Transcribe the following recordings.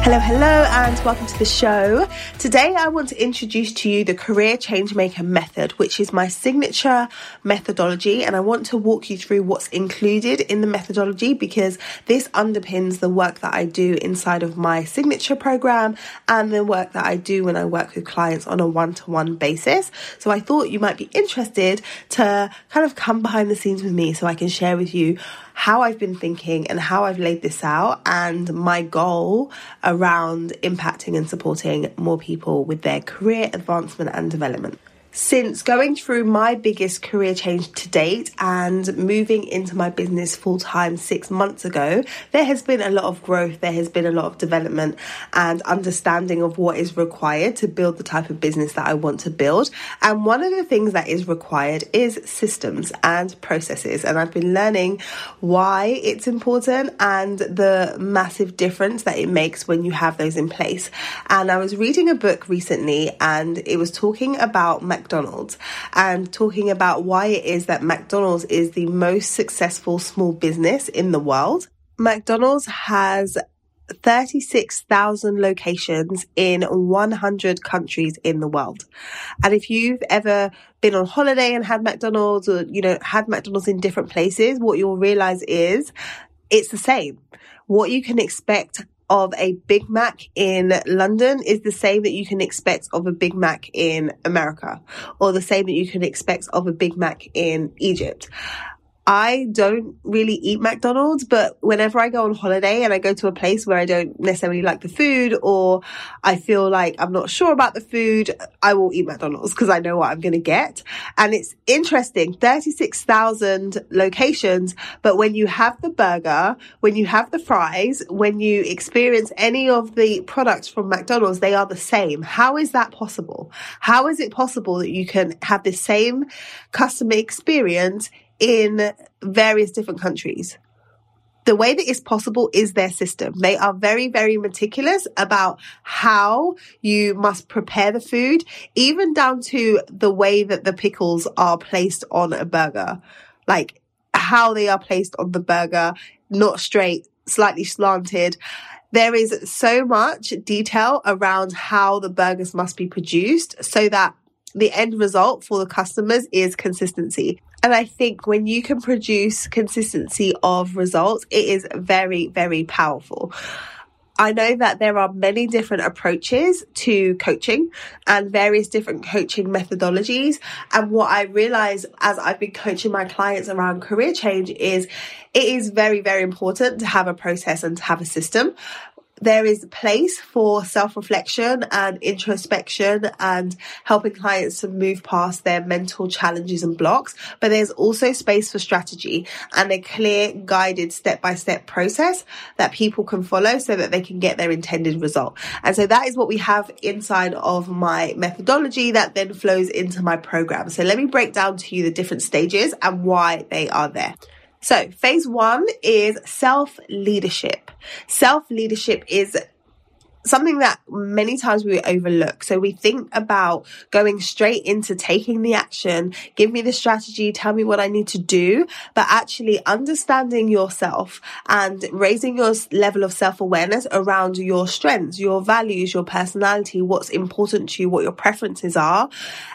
Hello, hello, and welcome to the show. Today, I want to introduce to you the Career Changemaker method, which is my signature methodology. And I want to walk you through what's included in the methodology because this underpins the work that I do inside of my signature program and the work that I do when I work with clients on a one to one basis. So I thought you might be interested to kind of come behind the scenes with me so I can share with you how I've been thinking and how I've laid this out and my goal around impacting and supporting more people with their career advancement and development since going through my biggest career change to date and moving into my business full time six months ago, there has been a lot of growth, there has been a lot of development and understanding of what is required to build the type of business that I want to build. And one of the things that is required is systems and processes. And I've been learning why it's important and the massive difference that it makes when you have those in place. And I was reading a book recently and it was talking about McDonald's and talking about why it is that McDonald's is the most successful small business in the world. McDonald's has 36,000 locations in 100 countries in the world. And if you've ever been on holiday and had McDonald's or, you know, had McDonald's in different places, what you'll realize is it's the same. What you can expect of a Big Mac in London is the same that you can expect of a Big Mac in America, or the same that you can expect of a Big Mac in Egypt. I don't really eat McDonald's, but whenever I go on holiday and I go to a place where I don't necessarily like the food or I feel like I'm not sure about the food, I will eat McDonald's because I know what I'm going to get. And it's interesting 36,000 locations, but when you have the burger, when you have the fries, when you experience any of the products from McDonald's, they are the same. How is that possible? How is it possible that you can have the same customer experience in various different countries. The way that it's possible is their system. They are very, very meticulous about how you must prepare the food, even down to the way that the pickles are placed on a burger. Like how they are placed on the burger, not straight, slightly slanted. There is so much detail around how the burgers must be produced so that the end result for the customers is consistency. And I think when you can produce consistency of results, it is very, very powerful. I know that there are many different approaches to coaching and various different coaching methodologies. And what I realize as I've been coaching my clients around career change is it is very, very important to have a process and to have a system there is place for self reflection and introspection and helping clients to move past their mental challenges and blocks. But there's also space for strategy and a clear, guided step by step process that people can follow so that they can get their intended result. And so that is what we have inside of my methodology that then flows into my program. So let me break down to you the different stages and why they are there. So, phase one is self leadership. Self leadership is something that many times we overlook. So we think about going straight into taking the action, give me the strategy, tell me what I need to do, but actually understanding yourself and raising your level of self awareness around your strengths, your values, your personality, what's important to you, what your preferences are,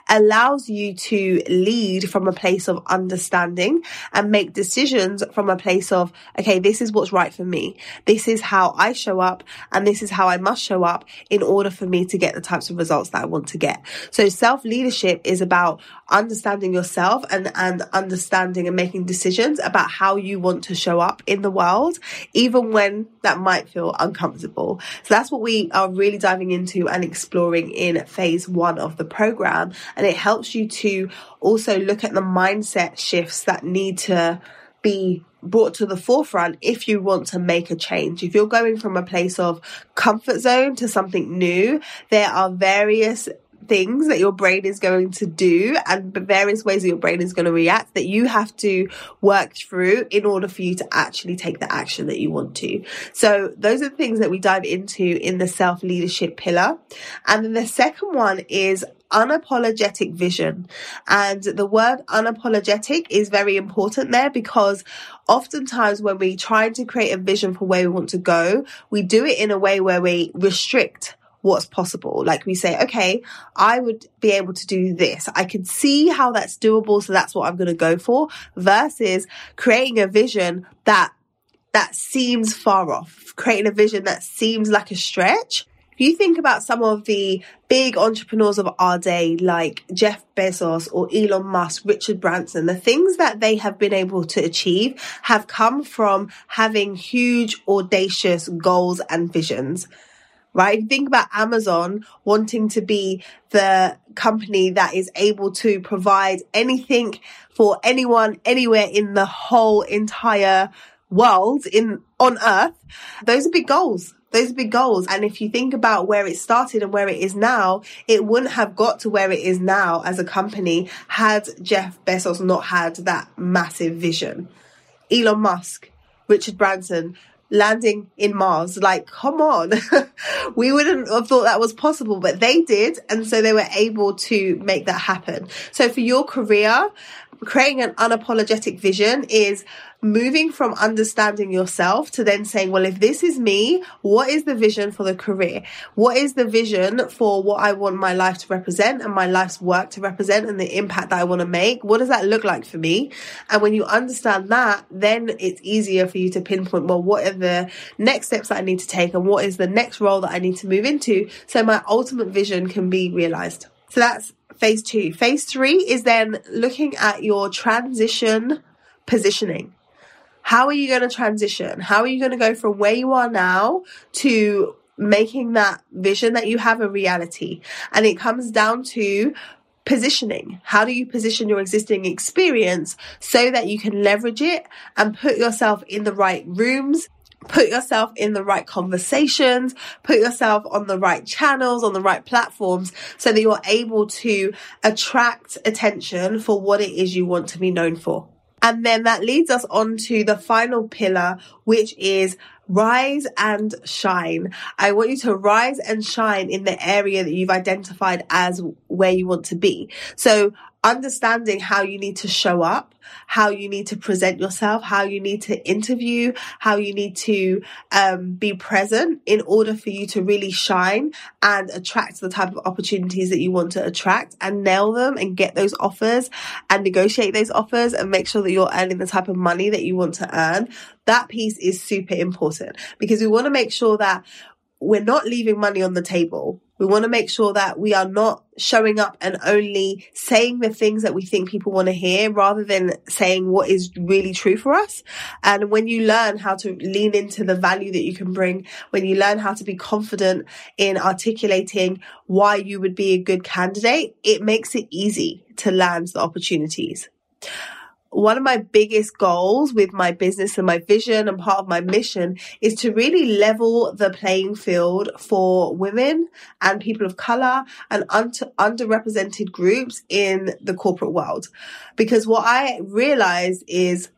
allows you to lead from a place of understanding and make decisions from a place of, okay, this is what's right for me. This is how I show up and this is how I must show up in order for me to get the types of results that I want to get. So self leadership is about understanding yourself and, and understanding and making decisions about how you want to show up in the world, even when that might feel uncomfortable. So that's what we are really diving into and exploring in phase one of the program. And it helps you to also look at the mindset shifts that need to be brought to the forefront if you want to make a change. If you're going from a place of comfort zone to something new, there are various things that your brain is going to do and various ways that your brain is going to react that you have to work through in order for you to actually take the action that you want to. So those are the things that we dive into in the self leadership pillar. And then the second one is unapologetic vision. And the word unapologetic is very important there because oftentimes when we try to create a vision for where we want to go, we do it in a way where we restrict what's possible. Like we say, okay, I would be able to do this. I can see how that's doable. So that's what I'm going to go for versus creating a vision that that seems far off, creating a vision that seems like a stretch. If you think about some of the big entrepreneurs of our day, like Jeff Bezos or Elon Musk, Richard Branson, the things that they have been able to achieve have come from having huge, audacious goals and visions right? Think about Amazon wanting to be the company that is able to provide anything for anyone, anywhere in the whole entire world in on earth. Those are big goals. Those are big goals. And if you think about where it started and where it is now, it wouldn't have got to where it is now as a company had Jeff Bezos not had that massive vision. Elon Musk, Richard Branson, landing in Mars. Like, come on. we wouldn't have thought that was possible, but they did. And so they were able to make that happen. So for your career, creating an unapologetic vision is moving from understanding yourself to then saying, well, if this is me, what is the vision for the career? What is the vision for what I want my life to represent and my life's work to represent and the impact that I want to make? What does that look like for me? And when you understand that, then it's easier for you to pinpoint, well, what are the next steps that I need to take and what is the next role that I need to move into so my ultimate vision can be realized. So that's phase two. Phase three is then looking at your transition positioning. How are you going to transition? How are you going to go from where you are now to making that vision that you have a reality? And it comes down to positioning. How do you position your existing experience so that you can leverage it and put yourself in the right rooms, put yourself in the right conversations, put yourself on the right channels, on the right platforms so that you're able to attract attention for what it is you want to be known for. And then that leads us on to the final pillar, which is rise and shine. I want you to rise and shine in the area that you've identified as where you want to be. So understanding how you need to show up, how you need to present yourself, how you need to interview, how you need to um, be present in order for you to really shine and attract the type of opportunities that you want to attract and nail them and get those offers and negotiate those offers and make sure that you're earning the type of money that you want to earn. That piece is super important because we want to make sure that we're not leaving money on the table. We want to make sure that we are not showing up and only saying the things that we think people want to hear rather than saying what is really true for us. And when you learn how to lean into the value that you can bring, when you learn how to be confident in articulating why you would be a good candidate, it makes it easy to land the opportunities one of my biggest goals with my business and my vision and part of my mission is to really level the playing field for women and people of color and un- underrepresented groups in the corporate world. Because what I realize is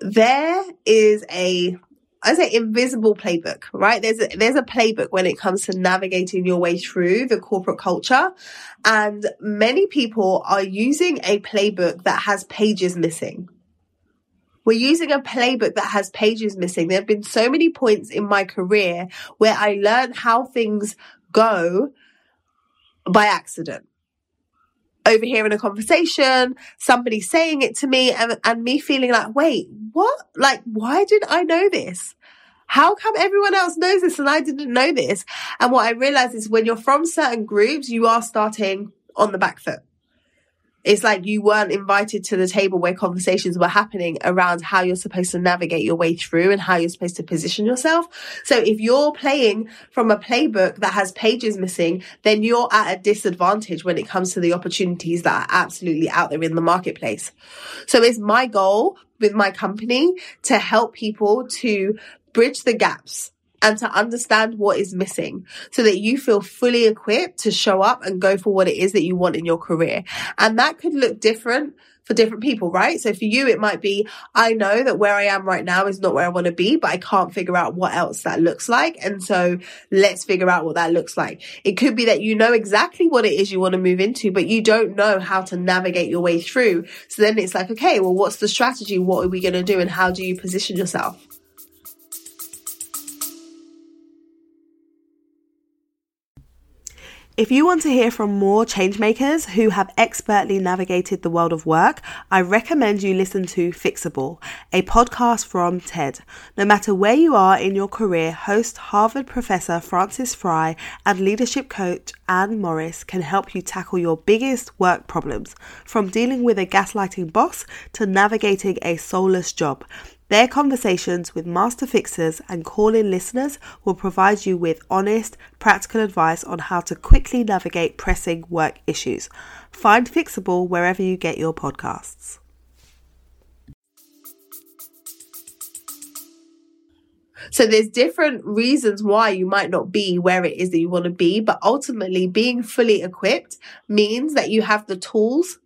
there is a I say invisible playbook, right? There's a, there's a playbook when it comes to navigating your way through the corporate culture. And many people are using a playbook that has pages missing. We're using a playbook that has pages missing. There have been so many points in my career where I learned how things go by accident overhearing a conversation, somebody saying it to me and, and me feeling like, wait, what? Like, why did I know this? how come everyone else knows this and I didn't know this? And what I realized is when you're from certain groups, you are starting on the back foot. It's like you weren't invited to the table where conversations were happening around how you're supposed to navigate your way through and how you're supposed to position yourself. So if you're playing from a playbook that has pages missing, then you're at a disadvantage when it comes to the opportunities that are absolutely out there in the marketplace. So it's my goal with my company to help people to bridge the gaps and to understand what is missing so that you feel fully equipped to show up and go for what it is that you want in your career. And that could look different for different people, right? So for you, it might be, I know that where I am right now is not where I want to be, but I can't figure out what else that looks like. And so let's figure out what that looks like. It could be that you know exactly what it is you want to move into, but you don't know how to navigate your way through. So then it's like, okay, well, what's the strategy? What are we going to do? And how do you position yourself? If you want to hear from more changemakers who have expertly navigated the world of work, I recommend you listen to Fixable, a podcast from TED. No matter where you are in your career, host Harvard professor Frances Frei and leadership coach Anne Morriss can help you tackle your biggest work problems, from dealing with a gaslighting boss to navigating a soulless job. Their conversations with master fixers and call in listeners will provide you with honest, practical advice on how to quickly navigate pressing work issues. Find Fixable wherever you get your podcasts. So there's different reasons why you might not be where it is that you want to be, but ultimately being fully equipped means that you have the tools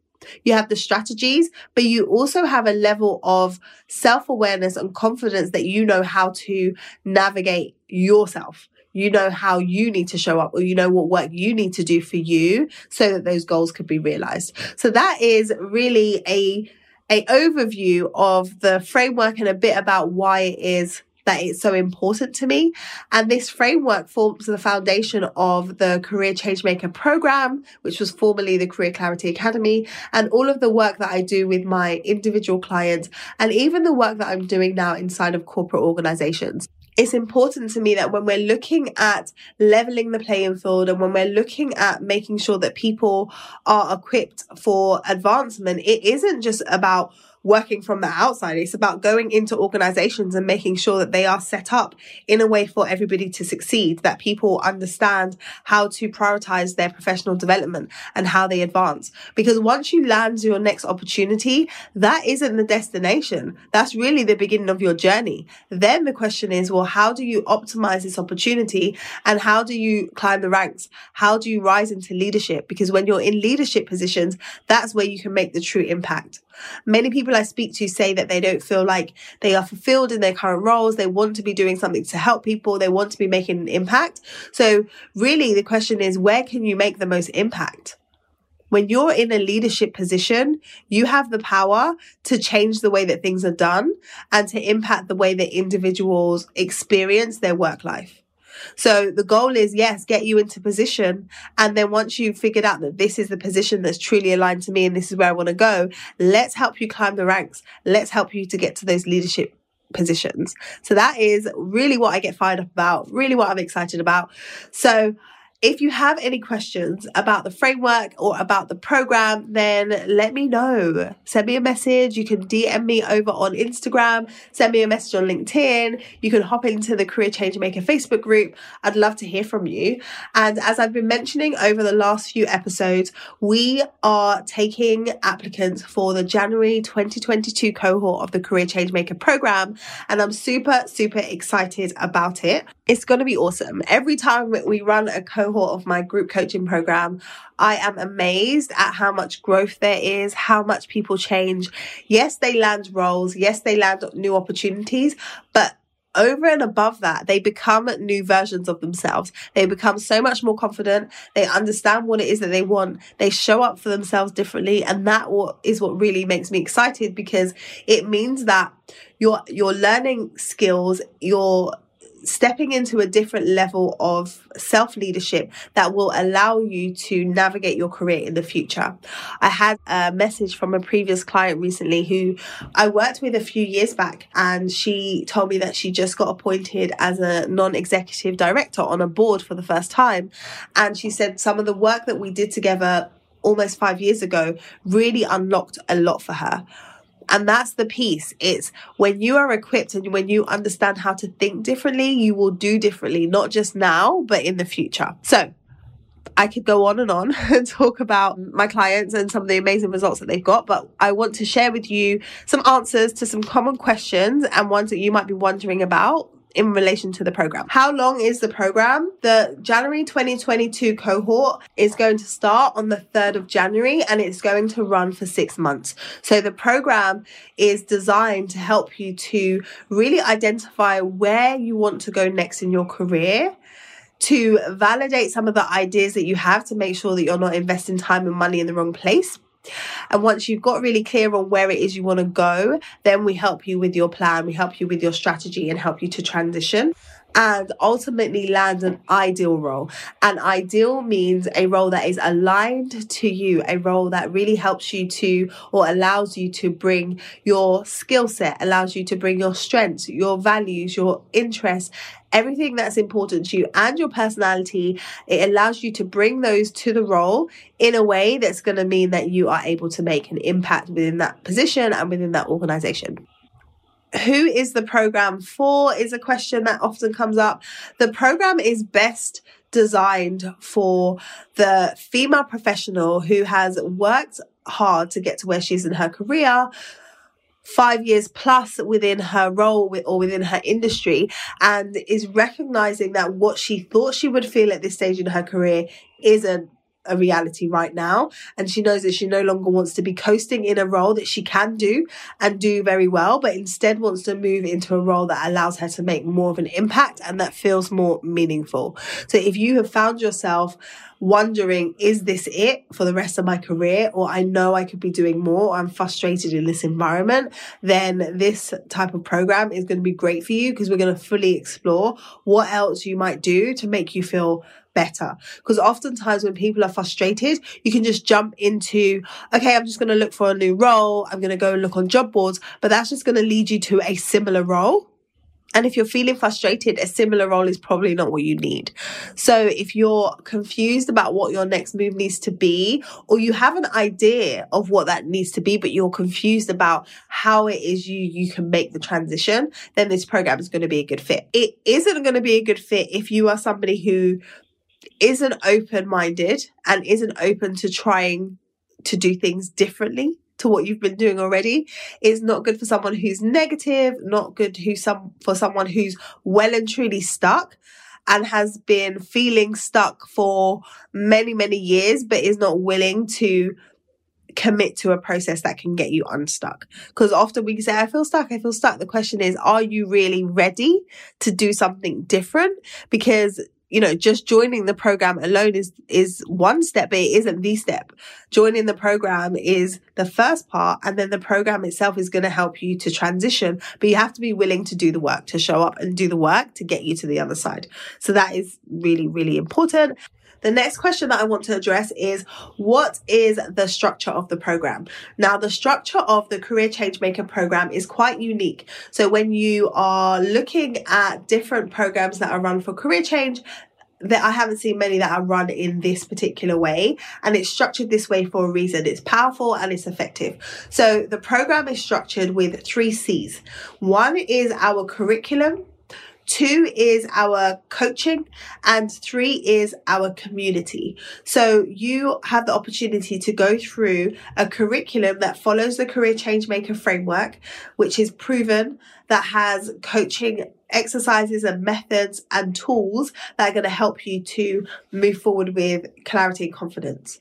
you have the strategies, but you also have a level of self awareness and confidence that you know how to navigate yourself. You know how you need to show up, or you know what work you need to do for you so that those goals could be realized. So that is really a a overview of the framework and a bit about why it is that it's so important to me. And this framework forms the foundation of the Career Changemaker program, which was formerly the Career Clarity Academy, and all of the work that I do with my individual clients, and even the work that I'm doing now inside of corporate organizations it's important to me that when we're looking at leveling the playing field and when we're looking at making sure that people are equipped for advancement, it isn't just about working from the outside. It's about going into organizations and making sure that they are set up in a way for everybody to succeed, that people understand how to prioritize their professional development and how they advance. Because once you land your next opportunity, that isn't the destination. That's really the beginning of your journey. Then the question is, well, how do you optimize this opportunity and how do you climb the ranks? How do you rise into leadership? Because when you're in leadership positions, that's where you can make the true impact. Many people I speak to say that they don't feel like they are fulfilled in their current roles. They want to be doing something to help people. They want to be making an impact. So really the question is, where can you make the most impact? When you're in a leadership position, you have the power to change the way that things are done and to impact the way that individuals experience their work life. So the goal is, yes, get you into position. And then once you've figured out that this is the position that's truly aligned to me and this is where I want to go, let's help you climb the ranks. Let's help you to get to those leadership positions. So that is really what I get fired up about, really what I'm excited about. So if you have any questions about the framework or about the program, then let me know. Send me a message. You can DM me over on Instagram, send me a message on LinkedIn. You can hop into the Career Changemaker Facebook group. I'd love to hear from you. And as I've been mentioning over the last few episodes, we are taking applicants for the January 2022 cohort of the Career Changemaker program. And I'm super, super excited about it. It's going to be awesome. Every time we run a cohort, of my group coaching program, I am amazed at how much growth there is, how much people change. Yes, they land roles. Yes, they land new opportunities, but over and above that, they become new versions of themselves. They become so much more confident. They understand what it is that they want. They show up for themselves differently. And that is what really makes me excited because it means that your, your learning skills, your stepping into a different level of self leadership that will allow you to navigate your career in the future. I had a message from a previous client recently who I worked with a few years back, and she told me that she just got appointed as a non executive director on a board for the first time. And she said some of the work that we did together almost five years ago really unlocked a lot for her. And that's the piece. It's when you are equipped and when you understand how to think differently, you will do differently, not just now, but in the future. So I could go on and on and talk about my clients and some of the amazing results that they've got, but I want to share with you some answers to some common questions and ones that you might be wondering about in relation to the program. How long is the program? The January 2022 cohort is going to start on the 3rd of January and it's going to run for six months. So the program is designed to help you to really identify where you want to go next in your career to validate some of the ideas that you have to make sure that you're not investing time and money in the wrong place and once you've got really clear on where it is you want to go, then we help you with your plan, we help you with your strategy and help you to transition and ultimately land an ideal role. An ideal means a role that is aligned to you, a role that really helps you to or allows you to bring your skill set, allows you to bring your strengths, your values, your interests, everything that's important to you and your personality. It allows you to bring those to the role in a way that's going to mean that you are able to make an impact within that position and within that organization who is the program for is a question that often comes up. The program is best designed for the female professional who has worked hard to get to where she's in her career, five years plus within her role or within her industry and is recognizing that what she thought she would feel at this stage in her career isn't a reality right now. And she knows that she no longer wants to be coasting in a role that she can do and do very well, but instead wants to move into a role that allows her to make more of an impact and that feels more meaningful. So if you have found yourself wondering, is this it for the rest of my career? Or I know I could be doing more. I'm frustrated in this environment. Then this type of program is going to be great for you because we're going to fully explore what else you might do to make you feel better. Because oftentimes when people are frustrated, you can just jump into, okay, I'm just going to look for a new role. I'm going to go and look on job boards, but that's just going to lead you to a similar role. And if you're feeling frustrated, a similar role is probably not what you need. So if you're confused about what your next move needs to be, or you have an idea of what that needs to be, but you're confused about how it is you, you can make the transition, then this program is going to be a good fit. It isn't going to be a good fit if you are somebody who isn't open minded and isn't open to trying to do things differently to what you've been doing already is not good for someone who's negative, not good who some for someone who's well and truly stuck and has been feeling stuck for many many years but is not willing to commit to a process that can get you unstuck. Because often we say i feel stuck i feel stuck. The question is are you really ready to do something different? Because you know, just joining the program alone is, is one step, but it isn't the step. Joining the program is the first part. And then the program itself is going to help you to transition, but you have to be willing to do the work, to show up and do the work to get you to the other side. So that is really, really important. The next question that I want to address is what is the structure of the program? Now, the structure of the Career Changemaker program is quite unique. So when you are looking at different programs that are run for career change, that I haven't seen many that are run in this particular way and it's structured this way for a reason. It's powerful and it's effective. So the program is structured with three C's. One is our curriculum. Two is our coaching and three is our community. So you have the opportunity to go through a curriculum that follows the career changemaker framework, which is proven that has coaching exercises and methods and tools that are going to help you to move forward with clarity and confidence.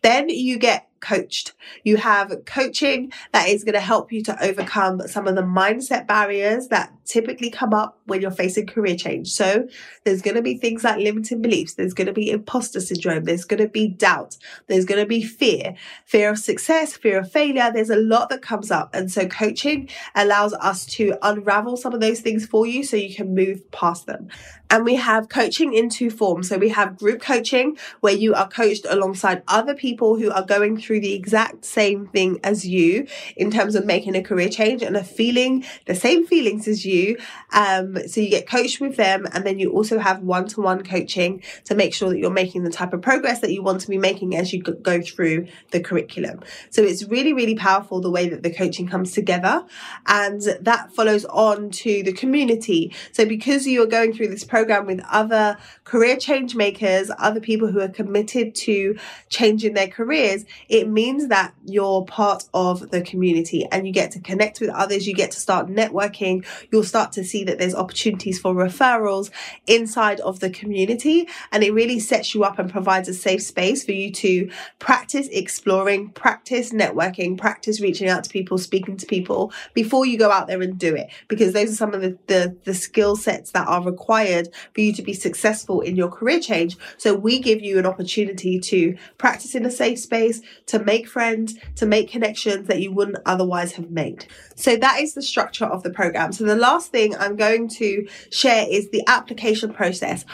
Then you get coached. You have coaching that is going to help you to overcome some of the mindset barriers that typically come up when you're facing career change. So there's going to be things like limiting beliefs. There's going to be imposter syndrome. There's going to be doubt. There's going to be fear, fear of success, fear of failure. There's a lot that comes up. And so coaching allows us to unravel some of those things for you so you can move past them. And we have coaching in two forms. So we have group coaching where you are coached alongside other people who are going through the exact same thing as you in terms of making a career change and are feeling the same feelings as you. Um, so you get coached with them and then you also have one to one coaching to make sure that you're making the type of progress that you want to be making as you go through the curriculum. So it's really, really powerful the way that the coaching comes together and that follows on to the community. So because you are going through this program with other career change makers, other people who are committed to changing their careers, means that you're part of the community and you get to connect with others. You get to start networking. You'll start to see that there's opportunities for referrals inside of the community. And it really sets you up and provides a safe space for you to practice exploring, practice networking, practice reaching out to people, speaking to people before you go out there and do it. Because those are some of the, the, the skill sets that are required for you to be successful in your career change. So we give you an opportunity to practice in a safe space, to make friends, to make connections that you wouldn't otherwise have made. So that is the structure of the program. So the last thing I'm going to share is the application process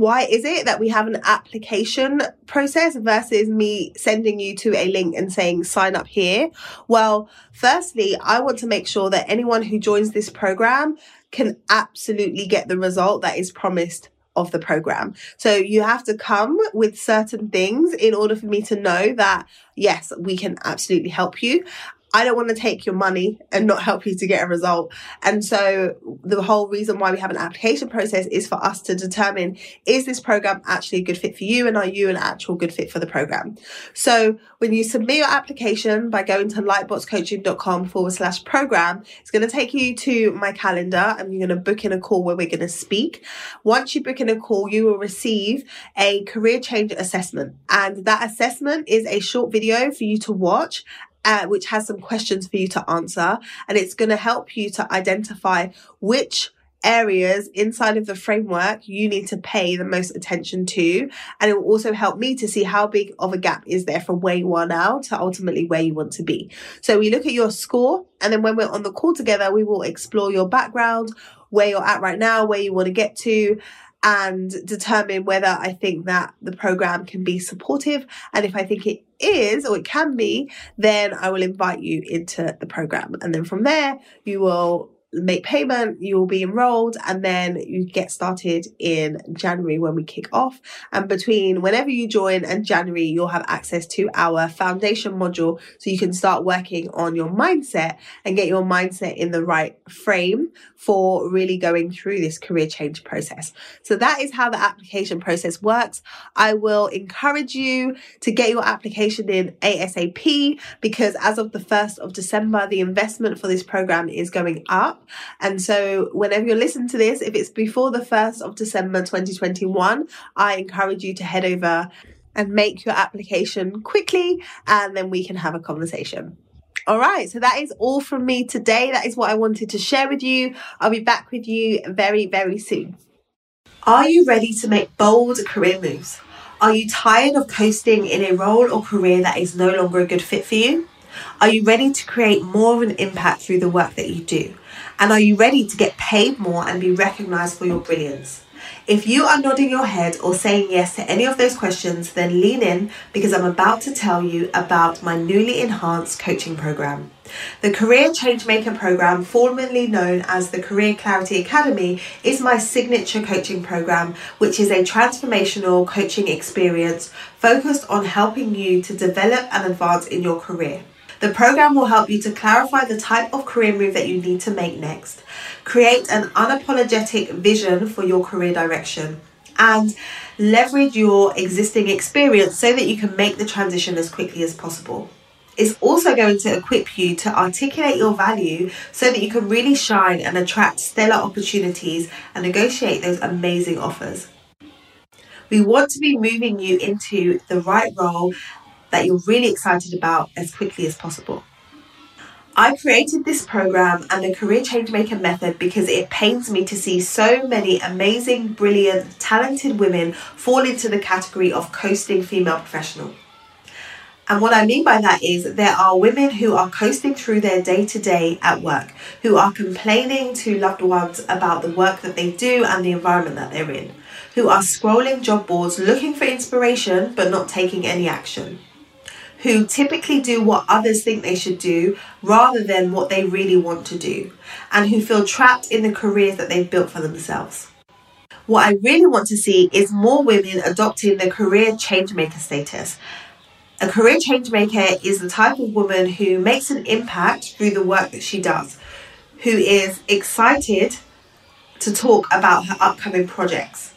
why is it that we have an application process versus me sending you to a link and saying sign up here? Well, firstly, I want to make sure that anyone who joins this program can absolutely get the result that is promised of the program. So you have to come with certain things in order for me to know that yes, we can absolutely help you. I don't want to take your money and not help you to get a result. And so the whole reason why we have an application process is for us to determine is this program actually a good fit for you and are you an actual good fit for the program? So when you submit your application by going to lightboxcoaching.com forward slash program, it's going to take you to my calendar and you're going to book in a call where we're going to speak. Once you book in a call, you will receive a career change assessment. And that assessment is a short video for you to watch uh, which has some questions for you to answer. And it's going to help you to identify which areas inside of the framework you need to pay the most attention to. And it will also help me to see how big of a gap is there from where you are now to ultimately where you want to be. So we look at your score and then when we're on the call together, we will explore your background, where you're at right now, where you want to get to and determine whether I think that the program can be supportive. And if I think it is or it can be, then I will invite you into the program. And then from there, you will make payment, you will be enrolled, and then you get started in January when we kick off. And between whenever you join and January, you'll have access to our foundation module so you can start working on your mindset and get your mindset in the right frame for really going through this career change process. So that is how the application process works. I will encourage you to get your application in ASAP because as of the 1st of December, the investment for this program is going up. And so, whenever you're listening to this, if it's before the 1st of December 2021, I encourage you to head over and make your application quickly, and then we can have a conversation. All right, so that is all from me today. That is what I wanted to share with you. I'll be back with you very, very soon. Are you ready to make bold career moves? Are you tired of coasting in a role or career that is no longer a good fit for you? Are you ready to create more of an impact through the work that you do? And are you ready to get paid more and be recognized for your brilliance? If you are nodding your head or saying yes to any of those questions, then lean in because I'm about to tell you about my newly enhanced coaching program. The Career Changemaker program, formerly known as the Career Clarity Academy, is my signature coaching program, which is a transformational coaching experience focused on helping you to develop and advance in your career. The program will help you to clarify the type of career move that you need to make next, create an unapologetic vision for your career direction, and leverage your existing experience so that you can make the transition as quickly as possible. It's also going to equip you to articulate your value so that you can really shine and attract stellar opportunities and negotiate those amazing offers. We want to be moving you into the right role that you're really excited about as quickly as possible. I created this program and the Career Changemaker method because it pains me to see so many amazing, brilliant, talented women fall into the category of coasting female professional. And what I mean by that is there are women who are coasting through their day to day at work, who are complaining to loved ones about the work that they do and the environment that they're in, who are scrolling job boards looking for inspiration but not taking any action who typically do what others think they should do rather than what they really want to do, and who feel trapped in the careers that they've built for themselves. What I really want to see is more women adopting the career changemaker status. A career changemaker is the type of woman who makes an impact through the work that she does, who is excited to talk about her upcoming projects,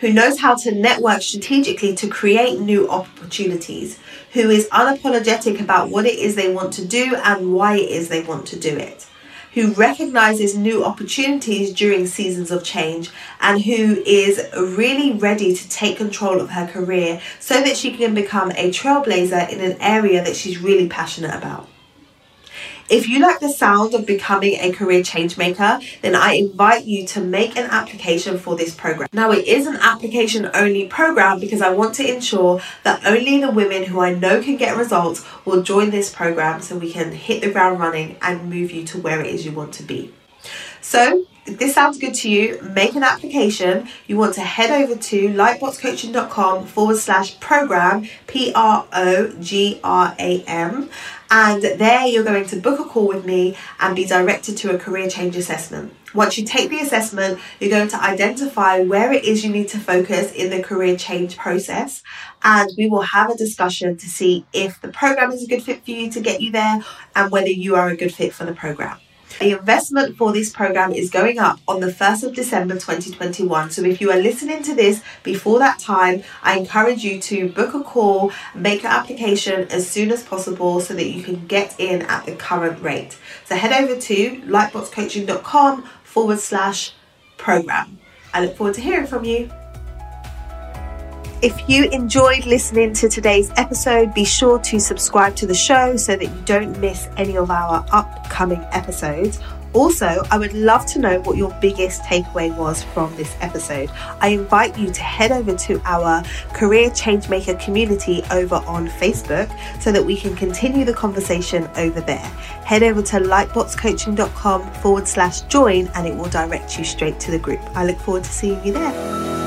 who knows how to network strategically to create new opportunities, who is unapologetic about what it is they want to do and why it is they want to do it, who recognizes new opportunities during seasons of change, and who is really ready to take control of her career so that she can become a trailblazer in an area that she's really passionate about. If you like the sound of becoming a career change maker, then I invite you to make an application for this program. Now, it is an application only program because I want to ensure that only the women who I know can get results will join this program so we can hit the ground running and move you to where it is you want to be. So, if this sounds good to you, make an application. You want to head over to lightboxcoaching.com forward slash program, P R O G R A M, and there you're going to book a call with me and be directed to a career change assessment. Once you take the assessment, you're going to identify where it is you need to focus in the career change process, and we will have a discussion to see if the program is a good fit for you to get you there and whether you are a good fit for the program. The investment for this program is going up on the 1st of December 2021. So if you are listening to this before that time, I encourage you to book a call, make an application as soon as possible so that you can get in at the current rate. So head over to lightboxcoaching.com forward slash program. I look forward to hearing from you. If you enjoyed listening to today's episode, be sure to subscribe to the show so that you don't miss any of our upcoming episodes. Also, I would love to know what your biggest takeaway was from this episode. I invite you to head over to our Career Changemaker community over on Facebook so that we can continue the conversation over there. Head over to lightboxcoaching.com forward slash join and it will direct you straight to the group. I look forward to seeing you there.